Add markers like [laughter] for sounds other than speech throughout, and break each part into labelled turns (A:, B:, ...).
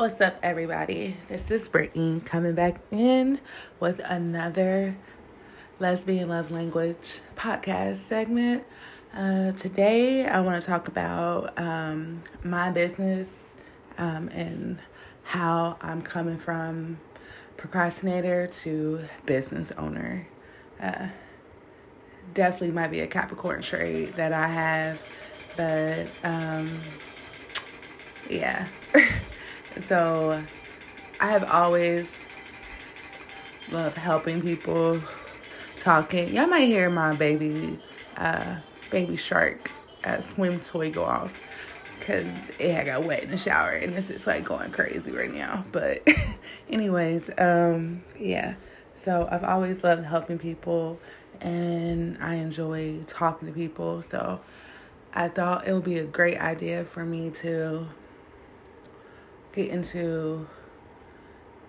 A: What's up, everybody? This is Brittany coming back in with another Lesbian Love Language podcast segment. Uh, today, I want to talk about um, my business um, and how I'm coming from procrastinator to business owner. Uh, definitely might be a Capricorn trait that I have, but um, yeah. [laughs] So I have always loved helping people, talking. Y'all might hear my baby, uh, baby shark uh, swim toy go off because it got wet in the shower and this is like going crazy right now. But, [laughs] anyways, um, yeah. So I've always loved helping people and I enjoy talking to people. So I thought it would be a great idea for me to get into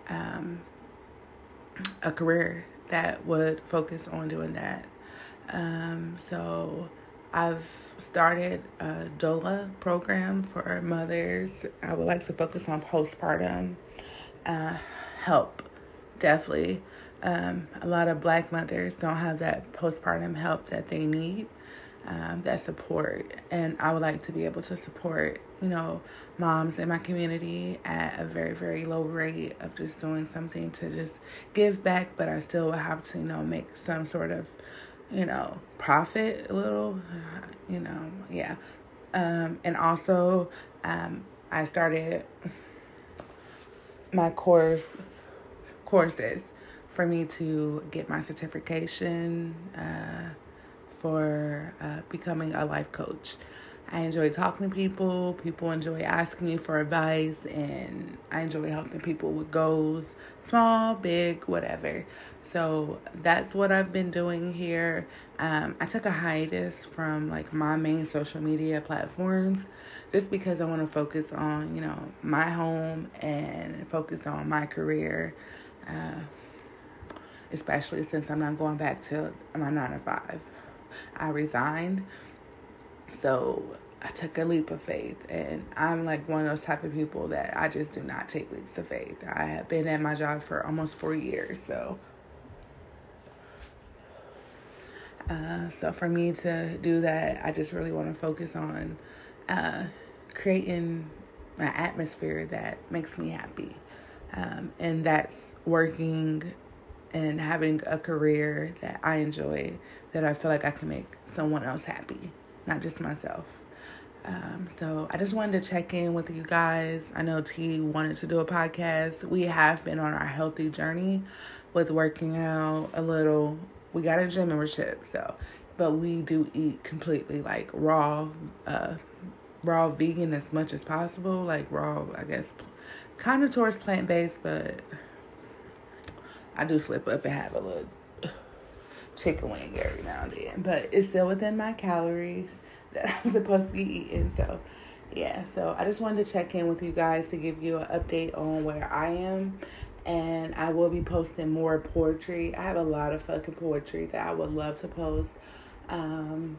A: um, a career that would focus on doing that. Um, so I've started a doula program for mothers. I would like to focus on postpartum uh, help, definitely. Um, a lot of black mothers don't have that postpartum help that they need um, that support. And I would like to be able to support, you know, moms in my community at a very, very low rate of just doing something to just give back, but I still would have to, you know, make some sort of, you know, profit a little, you know, yeah. Um, and also, um, I started my course courses for me to get my certification. Uh, for uh, becoming a life coach. I enjoy talking to people. People enjoy asking me for advice, and I enjoy helping people with goals, small, big, whatever. So that's what I've been doing here. Um, I took a hiatus from like my main social media platforms just because I want to focus on, you know, my home and focus on my career. Uh, especially since I'm not going back to my nine to five. I resigned. So I took a leap of faith, and I'm like one of those type of people that I just do not take leaps of faith. I have been at my job for almost four years, so. Uh, so for me to do that, I just really want to focus on uh, creating an atmosphere that makes me happy, um, and that's working and having a career that I enjoy, that I feel like I can make someone else happy, not just myself. Um, so I just wanted to check in with you guys. I know T wanted to do a podcast. We have been on our healthy journey with working out a little. We got a gym membership, so but we do eat completely like raw, uh, raw vegan as much as possible. Like raw, I guess, kind of towards plant based, but I do slip up and have a little chicken wing every now and then, but it's still within my calories that I'm [laughs] supposed to be eating. So, yeah, so I just wanted to check in with you guys to give you an update on where I am. And I will be posting more poetry. I have a lot of fucking poetry that I would love to post. Um,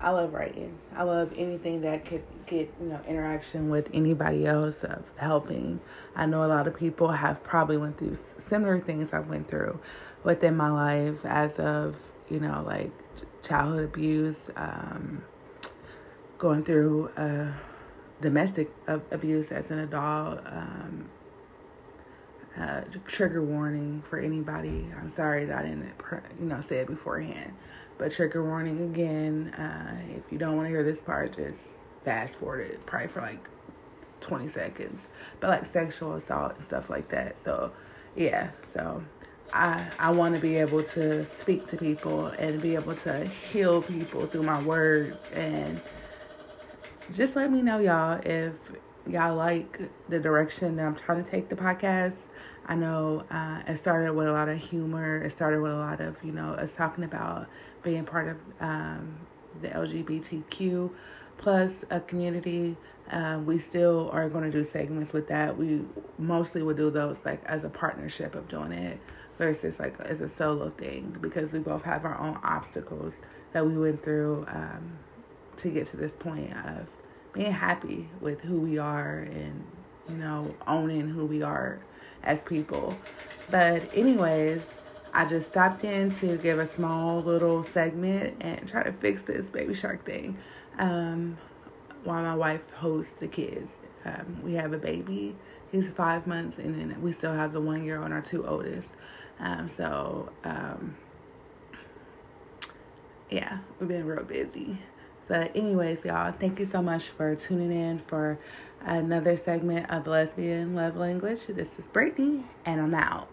A: I love writing. I love anything that could get, you know, interaction with anybody else of helping. I know a lot of people have probably went through similar things I've went through within my life as of, you know, like childhood abuse, um, going through uh, domestic abuse as an adult, um, uh, trigger warning for anybody. I'm sorry that I didn't, you know, say it beforehand. But trigger warning again. Uh, if you don't want to hear this part, just fast forward it probably for like 20 seconds. But like sexual assault and stuff like that. So yeah, so I I want to be able to speak to people and be able to heal people through my words and just let me know y'all if y'all like the direction that I'm trying to take the podcast. I know uh, it started with a lot of humor. It started with a lot of, you know, us talking about being part of um, the LGBTQ plus a community. Um, we still are going to do segments with that. We mostly would do those like as a partnership of doing it versus like as a solo thing because we both have our own obstacles that we went through um, to get to this point of being happy with who we are and you know, owning who we are as people. But, anyways, I just stopped in to give a small little segment and try to fix this baby shark thing um, while my wife hosts the kids. Um, we have a baby. He's five months, and then we still have the one year on our two oldest. Um, so, um, yeah, we've been real busy. But, anyways, y'all, thank you so much for tuning in for another segment of Lesbian Love Language. This is Brittany, and I'm out.